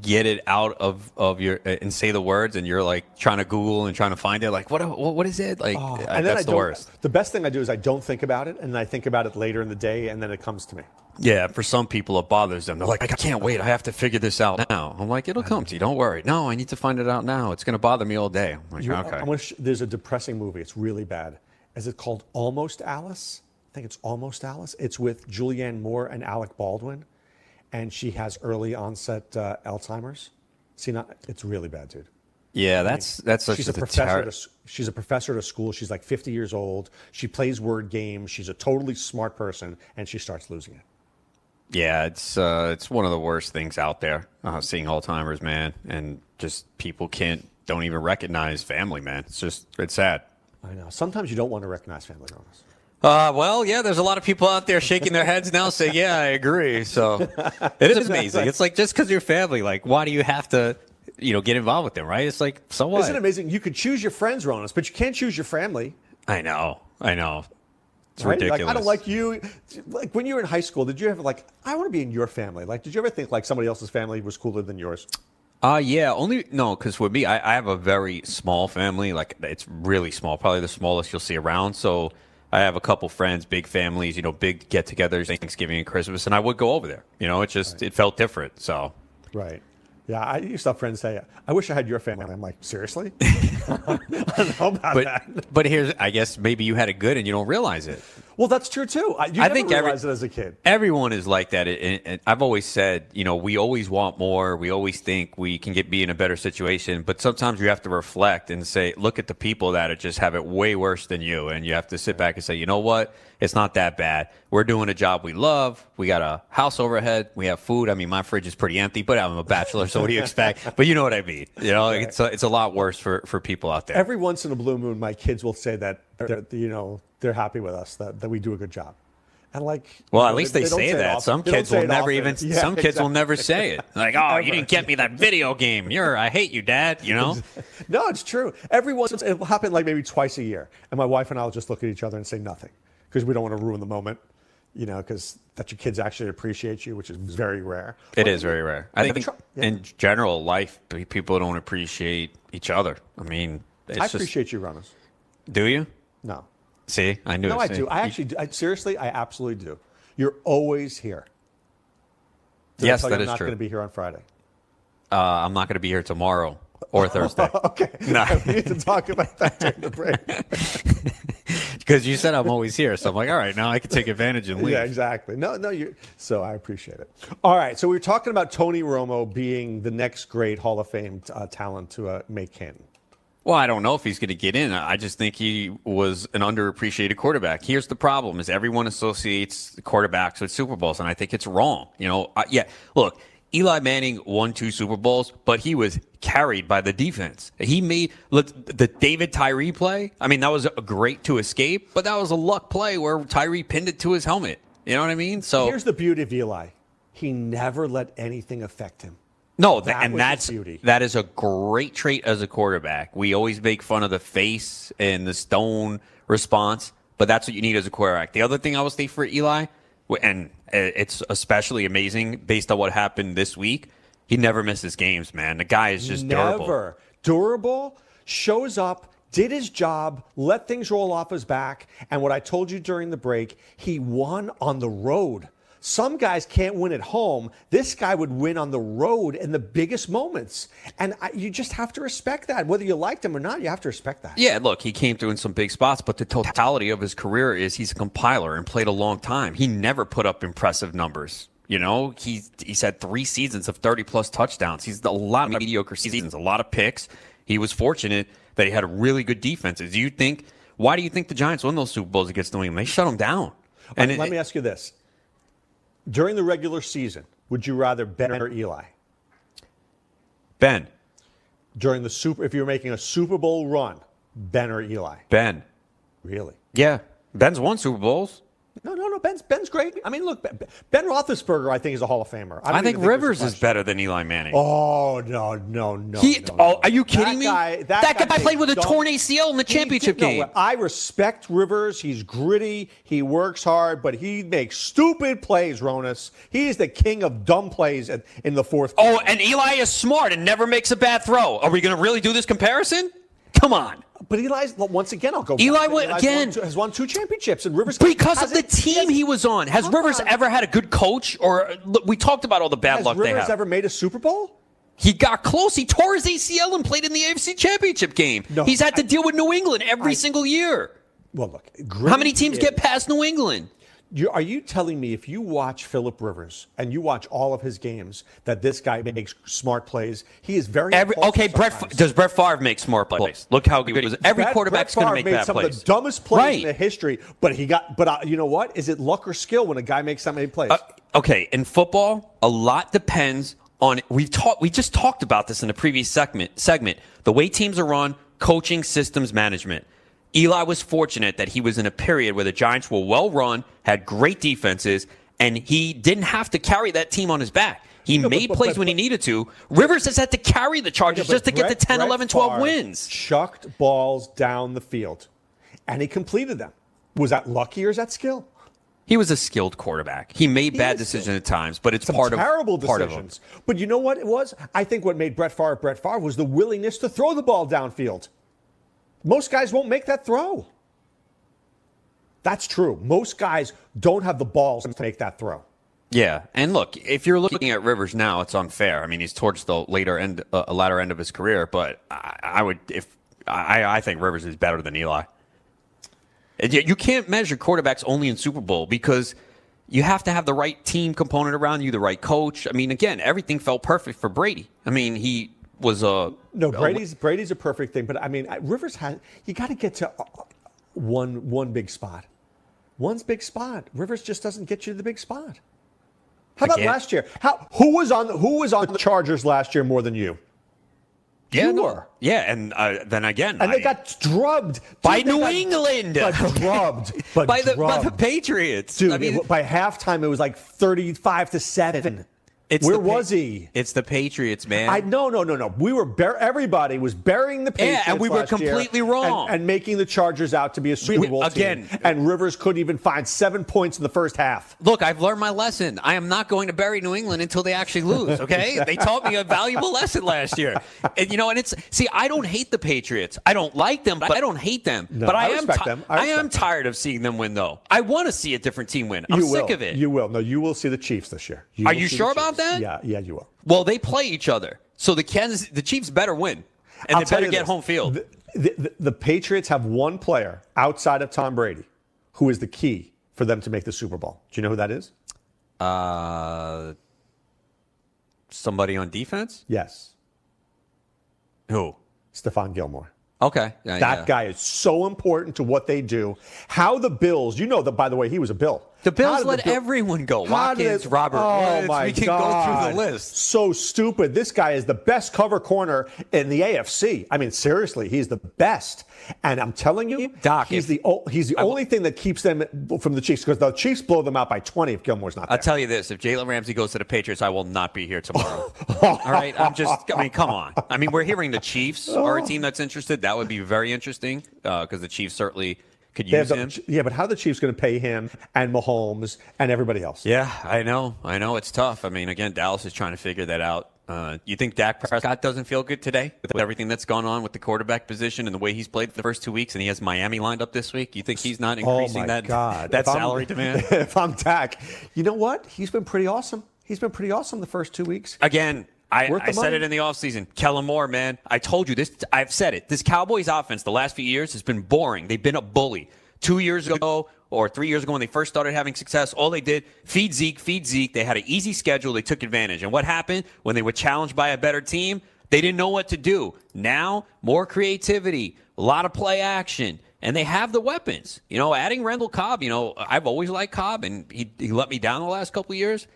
get it out of of your and say the words, and you're like trying to Google and trying to find it. Like what what, what is it? Like Oh, and then that's I the worst. The best thing I do is I don't think about it, and then I think about it later in the day, and then it comes to me. Yeah, for some people it bothers them. They're like, I can't wait. I have to figure this out now. I'm like, it'll come to you. Don't worry. No, I need to find it out now. It's going to bother me all day. I'm like, You- okay. Sh- there's a depressing movie. It's really bad. Is it called Almost Alice? I think it's Almost Alice. It's with Julianne Moore and Alec Baldwin, and she has early onset uh, Alzheimer's. See, not it's really bad, dude. Yeah, that's that's such she's a a professor. deter- at she's a professor at a school. She's like 50 years old. She plays word games. She's a totally smart person, and she starts losing it. Yeah, it's uh, it's one of the worst things out there. Uh, seeing Alzheimer's, man, and just people can't don't even recognize family, man. It's just it's sad. I know. Sometimes you don't want to recognize family owners. Uh, well, yeah, there's a lot of people out there shaking their heads now, saying, "Yeah, I agree." So it is amazing. It's like just because you're family, like, why do you have to, you know, get involved with them, right? It's like, so what? Isn't it amazing? You could choose your friends, Ronis, but you can't choose your family. I know, I know. It's right? ridiculous. Like I don't like you. Like when you were in high school, did you ever like I want to be in your family? Like, did you ever think like somebody else's family was cooler than yours? Uh yeah, only no, because with me, I, I have a very small family. Like it's really small, probably the smallest you'll see around. So I have a couple friends, big families, you know, big get-togethers, Thanksgiving and Christmas, and I would go over there. You know, it just it felt different. So Right. Yeah, I used to have friends say, "I wish I had your family." I'm like, seriously? I don't know about but that. but here's I guess maybe you had it good and you don't realize it. Well, that's true too. I, you I think every- it as a kid. Everyone is like that. And, and I've always said, you know, we always want more. We always think we can get be in a better situation. But sometimes you have to reflect and say, look at the people that are just have it way worse than you. And you have to sit back and say, you know what? It's not that bad. We're doing a job we love. We got a house overhead. We have food. I mean, my fridge is pretty empty, but I'm a bachelor, so what do you expect? But you know what I mean. You know, it's a, it's a lot worse for, for people out there. Every once in a blue moon, my kids will say that they're, you know they're happy with us that, that we do a good job. And like, Well, at know, least they, don't say that. Some They kids will never even. Yeah, some kids will never say it. Like, oh, you didn't get me that video game. You're, I hate you, Dad. You know. no, it's true. Every once it will happen like maybe twice a year, and my wife and I will just look at each other and say nothing because we don't want to ruin the moment. You know, because that your kids actually appreciate you, which is very rare. It is very rare. I think yeah. in general, life people don't appreciate each other. I mean, it's I just, appreciate you, Ronis. Do you? No. See, I knew. No. I do. I actually do. I, seriously, I absolutely do. You're always here. Did I Yes, tell that is I'm not true. going to be here on Friday. Uh, I'm not going to be here tomorrow or Thursday. okay. No. we need to talk about that during the break. Because you said I'm always here, so I'm like, all right, now I can take advantage and leave. Yeah, exactly. No, no, you. So I appreciate it. All right. So we were talking about Tony Romo being the next great Hall of Fame uh, talent to uh, make Canton. Well, I don't know if he's going to get in. I just think he was an underappreciated quarterback. Here's the problem: is everyone associates quarterbacks with Super Bowls, and I think it's wrong. You know, uh, yeah. Look, Eli Manning won two Super Bowls, but he was carried by the defense. He made look the David Tyree play. I mean, that was great to escape, but that was a luck play where Tyree pinned it to his helmet. You know what I mean? So Here's the beauty of Eli. He never let anything affect him. No, That and that's beauty. that is a great trait as a quarterback. We always make fun of the face and the stone response, but that's what you need as a quarterback. The other thing I will say for Eli, and uh, it's especially amazing based on what happened this week. He never misses games, man. The guy is just Never. durable. Durable, shows up, did his job, let things roll off his back. And what I told you during the break, he won on the road. Some guys can't win at home. This guy would win on the road in the biggest moments. And I, you just have to respect that. Whether you liked him or not, you have to respect that. Yeah, look, he came through in some big spots, but the totality of his career is he's a compiler and played a long time. He never put up impressive numbers. You know, he he's had three seasons of 30 plus touchdowns. He's a lot of mediocre seasons, a lot of picks. He was fortunate that he had a really good defenses. Do you think why do you think the Giants won those Super Bowls against New England? They shut them down. And And let me ask you this. During the regular season, would you rather Ben or Eli? Ben, During the super if you were making a Super Bowl run, Ben or Eli? Ben. Really? Yeah. Ben's won Super Bowls. No, no, no. Ben's Ben's great. I mean, look, Ben, ben Roethlisberger, I think, is a Hall of Famer. I, don't think a Rivers is better than Eli Manning. Oh no, no, no. He- no, oh, are you kidding That me? Guy, that, That guy makes played with a torn ACL in the championship did- no, game. I respect Rivers. He's gritty. He works hard, but he makes stupid plays. Ronis. He is the king of dumb plays in, in the fourth. Oh, and Eli is smart and never makes a bad throw. Are we going to really do this comparison? Come on. But Eli's once again. I'll go. Eli went- again. won has won two championships, and Rivers Because of the team he was on. Has Rivers ever had a good coach? Or look, we talked about all the bad Has luck they Rivers have. ever made a Super Bowl? He got close. He tore his ACL and played in the AFC Championship game. No, He's had to deal with New England every single year. Well, look. How many teams is- get past New England? You, are you telling me if you watch Philip Rivers and you watch all of his games that this guy makes smart plays? He is very Every, impulsive okay, Brett. Does Brett Favre make smart plays? Look how good he was. Every Brett- quarterback's going to Favre make made bad some plays. of the dumbest plays Right. in the history, but he got. But uh, you know what? Is it luck or skill when a guy makes that many plays? Uh, okay, in football, a lot depends on we've talked we just talked about this in the previous segment segment. The way teams are run, coaching, systems management. Eli was fortunate that he was in a period where the Giants were well run, had great defenses, and he didn't have to carry that team on his back. He made but- plays but- when he needed to. Rivers has had to carry the Chargers Yeah, just to but get Brett- the 10, Brett 11, 12 Favre wins. Chucked balls down the field, and he completed them. Was that lucky or is that skill? He was a skilled quarterback. He made He bad is decisions at times, but it's Some part of terrible part of him. decisions. But you know what it was? I think what made Brett Favre Brett Favre was the willingness to throw the ball downfield. Most guys won't make that throw. That's true. Most guys don't have the balls to make that throw. Yeah, and look, if you're looking at Rivers now, it's unfair. I mean, he's towards the later end, uh, latter end of his career, but I, I would, if I, I think Rivers is better than Eli. And yet you can't measure quarterbacks only in Super Bowl because you have to have the right team component around you, the right coach. I mean, again, everything felt perfect for Brady. I mean, he was a No, Brady's Brady's a perfect thing, but I mean, Rivers has you got to get to uh, one one big spot. One's big spot. Rivers just doesn't get you to the big spot. How about last year? How who was on who was on the Chargers last year more than you? yeah, you no, yeah, and uh, then again, And I- they got drubbed by Dude, New got- England, But drubbed. But by the by the. Patriots, Dude, I mean, it- by halftime it was like thirty-five to seven. It's Where Pa- was he? It's the Patriots, man. I no no no no. We were bur- everybody was burying the Patriots. Yeah, and we were completely wrong. and, making the Chargers out to be a Super We- Bowl again- team. And Rivers couldn't even find seven points in the first half. Look, I've learned my lesson. I am not going to bury New England until they actually lose. Okay, they taught me a valuable lesson last year. And you know, and it's see, I don't hate the Patriots. I don't like them, but I don't hate them. No, but I, I am respect ti- them. I I, am them. tired of seeing them win, though. I want to see a different team win. I'm you sick will. of it. You will. No, you will see the Chiefs this year. Are you sure the about that? Yeah, yeah, you will. well, they play each other, so the Kansas, the Chiefs better win, and I'll they better get this. home field. The, the, the, the Patriots have one player outside of Tom Brady who is the key for them to make the Super Bowl. Do you know who that is? Uh, somebody on defense? Yes, Who? Stephon Gilmore. Okay, Yeah, That yeah. guy is so important to what they do. How the Bills, you know that by the way, he was a Bill. The Bills let Bill- everyone go. Watkins, it- Robert oh Woods. My we can God. go through the list. So stupid. This guy is the best cover corner in the AFC. I mean, seriously, he's the best. And I'm telling you, Doc, he's if- the he's the only thing that keeps them from the Chiefs because the Chiefs blow them out by 20 if Gilmore's not there. I'll tell you this: if Jalen Ramsey goes to the Patriots, I will not be here tomorrow. All right, I'm just. I mean, come on. I mean, we're hearing the Chiefs are a team that's interested. That would be very interesting uh, because the Chiefs certainly could They use the- him. yeah, but how are the Chiefs going to pay him and Mahomes and everybody else? Yeah, I know. I know it's tough. I mean, again, Dallas is trying to figure that out. Uh, you think Dak Prescott doesn't feel good today with everything that's gone on with the quarterback position and the way he's played the first two weeks, and he has Miami lined up this week? You think he's not increasing oh that God. that If I'm- salary demand? If I'm Dak, you know what? He's been pretty awesome. He's been pretty awesome the first two weeks. Again, I, I said it in the offseason. Kellen Moore, man. I told you this. I've said it. This Cowboys offense the last few years has been boring. They've been a bully. Two years ago or three years ago when they first started having success, all they did, feed Zeke, feed Zeke. They had an easy schedule. They took advantage. And what happened when they were challenged by a better team? They didn't know what to do. Now, more creativity, a lot of play action. And they have the weapons. You know, adding Randall Cobb, you know, I've always liked Cobb, and he, he let me down the last couple of years.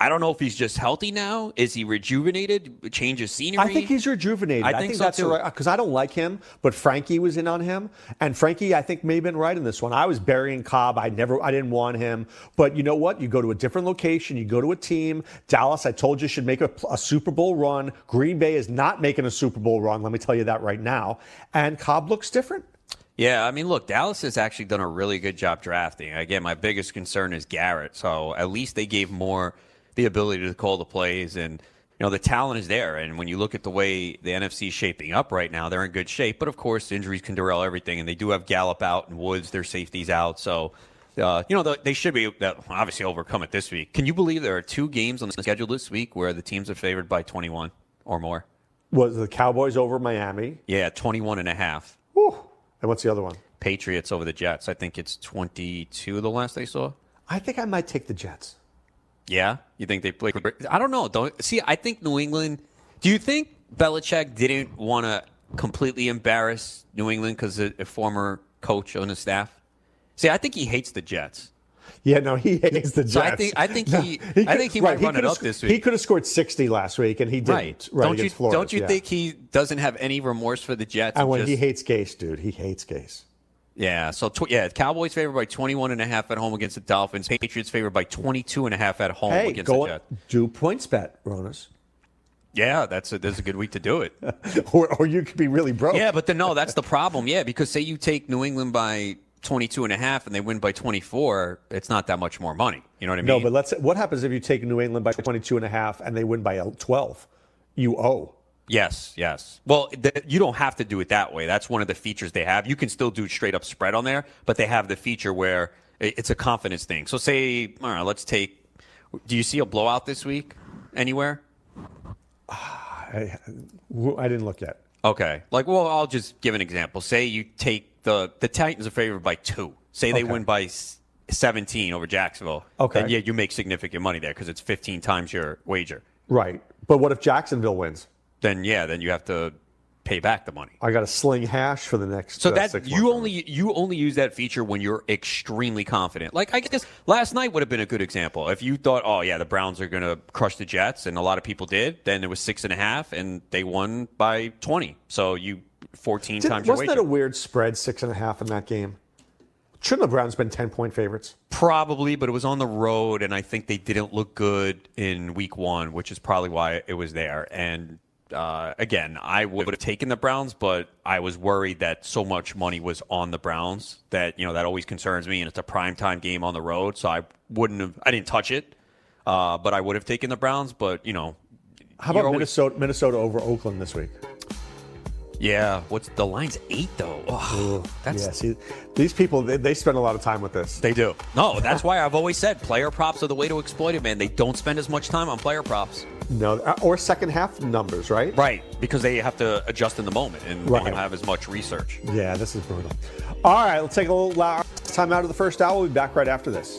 I don't know if he's just healthy now. Is he rejuvenated? Change his scenery? I think he's rejuvenated. I think, so that's too. because I don't like him, but Frankie was in on him, and Frankie I think may have been right in this one. I was burying Cobb. I never, I didn't want him, but you know what? You go to a different location. You go to a team. Dallas, I told you, should make a, a Super Bowl run. Green Bay is not making a Super Bowl run. Let me tell you that right now. And Cobb looks different. Yeah, I mean, look, Dallas has actually done a really good job drafting. Again, my biggest concern is Garrett. So at least they gave Moore the ability to call the plays and you know the talent is there and when you look at the way the NFC is shaping up right now they're in good shape but of course injuries can derail everything and they do have Gallup out and Woods their safeties out so uh, you know they should be uh, obviously overcome it this week can you believe there are two games on the schedule this week where the teams are favored by 21 or more Was the Cowboys over Miami? yeah 21 and a half Whew. And what's the other one? Patriots over the Jets I think it's 22 the last I saw I think I might take the Jets. Yeah, you think they play? I don't know. Don't see. I think New England. Do you think Belichick didn't want to completely embarrass New England because a, a former coach on his staff? See, I think he hates the Jets. Yeah, no, he hates the Jets. So I think I think No, he, could- I think he right, might run it up sc- this week. He could have scored 60 last week, and he didn't. Right? Right, don't you Florida. don't you yeah. think he doesn't have any remorse for the Jets? And when just- he hates Gase, dude, he hates Gase. Yeah, so tw- yeah, Cowboys favored by 21 and a half at home against the Dolphins. Patriots favored by 22 and a half at home hey, against go the Jets. do points bet, Ronis, Yeah, that's a, that's a good week to do it. or, or you could be really broke. Yeah, but then no, that's the problem. Yeah, because say you take New England by 22 and a half and they win by 24, it's not that much more money. You know what I mean? No, but let's. What happens if you take New England by 22 and a half and they win by 12? You owe. Yes, yes. Well, th- you don't have to do it that way. That's one of the features they have. You can still do straight up spread on there, but they have the feature where it's a confidence thing. So say, all right, let's take. Do you see a blowout this week anywhere? Ah, I, I didn't look yet. Okay. Like, well, I'll just give an example. Say you take the the Titans are favored by two. Say they Okay. win by 17 over Jacksonville. Okay. Then yeah, you make significant money there because it's 15 times your wager. Right. But what if Jacksonville wins? Then yeah, then you have to pay back the money. I got to sling hash for the next. So uh, that you only you only use that feature when you're extremely confident. Like I guess last night would have been a good example. If you thought, oh yeah, the Browns are going to crush the Jets, and a lot of people did, then it was six and a half, and they won by twenty. So you fourteen Did, times wasn't wager. that a weird spread, six and a half in that game? Shouldn't the Browns been 10 point favorites? Probably, but it was on the road, and I think they didn't look good in week one, which is probably why it was there. And uh, again, I would have taken the Browns, but I was worried that so much money was on the Browns that you know that always concerns me, and it's a prime time game on the road, so I wouldn't have. I didn't touch it, uh, but I would have taken the Browns. But you know, How about always- Minnesota, Minnesota over Oakland this week? Yeah, what's the line's eight though? Ugh, that's yeah, see, these people, they, they spend a lot of time with this. They do. No, that's why I've always said player props are the way to exploit it, man. They don't spend as much time on player props. No, uh, or second half numbers, right? Right, because they have to adjust in the moment and Right. they don't have as much research. Yeah, this is brutal. All right, let's take a little uh, time out of the first hour. We'll be back right after this.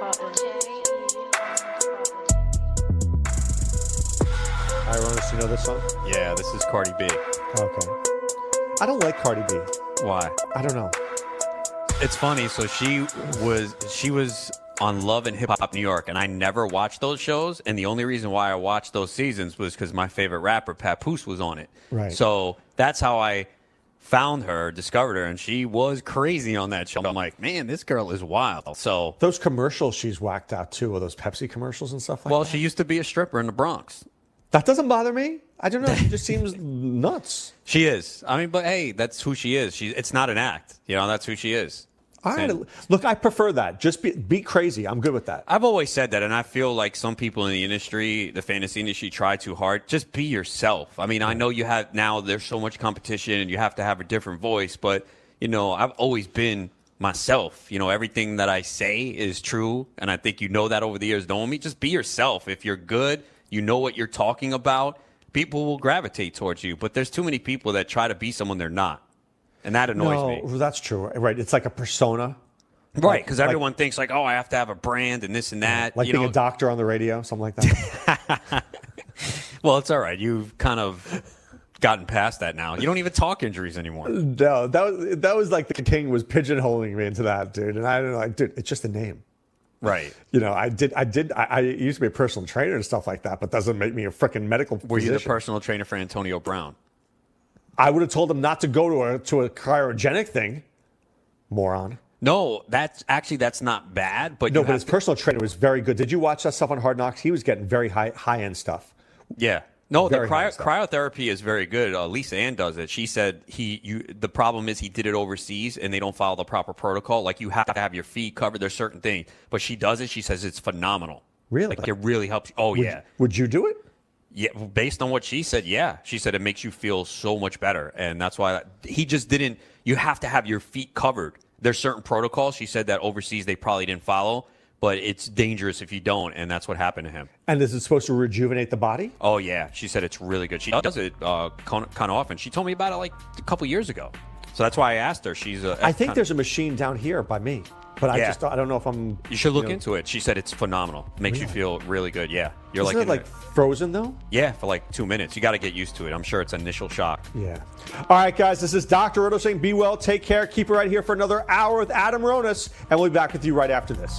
Moe's. Ironis, you know this song? Yeah, this is Cardi B. Okay. I don't like Cardi B. Why? I don't know. It's funny. So she was she was on Love and Hip Hop New York, and I never watched those shows. And the only reason why I watched those seasons was because my favorite rapper Papoose was on it. Right. So that's how I found her, discovered her, and she was crazy on that show. I'm like, man, this girl is wild. So Those commercials she's whacked out too, are those Pepsi commercials and stuff like well, that? Well, she used to be a stripper in the Bronx. That doesn't bother me. I don't know. She just seems nuts. She is. I mean, but hey, that's who she is. She it's not an act. You know, that's who she is. All right. And- Look, I prefer that. Just be, be crazy. I'm good with that. I've always said that, and I feel like some people in the industry, the fantasy industry, try too hard. Just be yourself. I mean, I know you have now. There's so much competition, and you have to have a different voice. But you know, I've always been myself. You know, everything that I say is true, and I think you know that over the years, knowing me. Just be yourself. If you're good, you know what you're talking about. People will gravitate towards you. But there's too many people that try to be someone they're not, and that annoys no, me. that's true. Right. It's like a persona. Right, because Like- everyone thinks like, oh, I have to have a brand and this and that. Like you being know, a doctor on the radio, something like that. Well, it's all right. You've kind of gotten past that now. You don't even talk injuries anymore. no, that was that was like the king was pigeonholing me into that, dude. And I don't know, like, dude, it's just a name. Right. You know, I did, I did, I, I used to be a personal trainer and stuff like that, but doesn't make me a freaking medical. Were you the personal trainer for Antonio Brown? I would have told him not to go to a to a cryogenic thing. Moron. No, that's actually that's not bad. But no, but his personal trainer was very good. Did you watch that stuff on Hard Knocks? He was getting very high high end stuff. Yeah. No, Very the cryo, cryotherapy is very good. Uh, Lisa Ann does it. She said he you the problem is he did it overseas and they don't follow the proper protocol. Like you have to have your feet covered. There's certain things, but she does it. She says it's phenomenal. Really? Like it really helps. Oh Would- yeah. Would you do it? Yeah, based on what she said, yeah. She said it makes you feel so much better. And that's why he just didn't, you have to have your feet covered. There's certain protocols. She said that overseas they probably didn't follow, but it's dangerous if you don't. And that's what happened to him. And this is it supposed to rejuvenate the body? Oh, yeah. She said it's really good. She does it uh, kind of often. She told me about it like a couple years ago. So that's why I asked her. She's a. I think there's a machine down here by me, but I Yeah. just I don't know if I'm. You should look know- into it. She said it's phenomenal. Makes you feel really good. Yeah. You're Isn't like, it in like a- frozen though? yeah, for like two minutes. You got to get used to it. I'm sure it's initial shock. Yeah. All right, guys. This is Dr. Roto saying, "Be well, take care, keep it right here for another hour with Adam Ronis, and we'll be back with you right after this."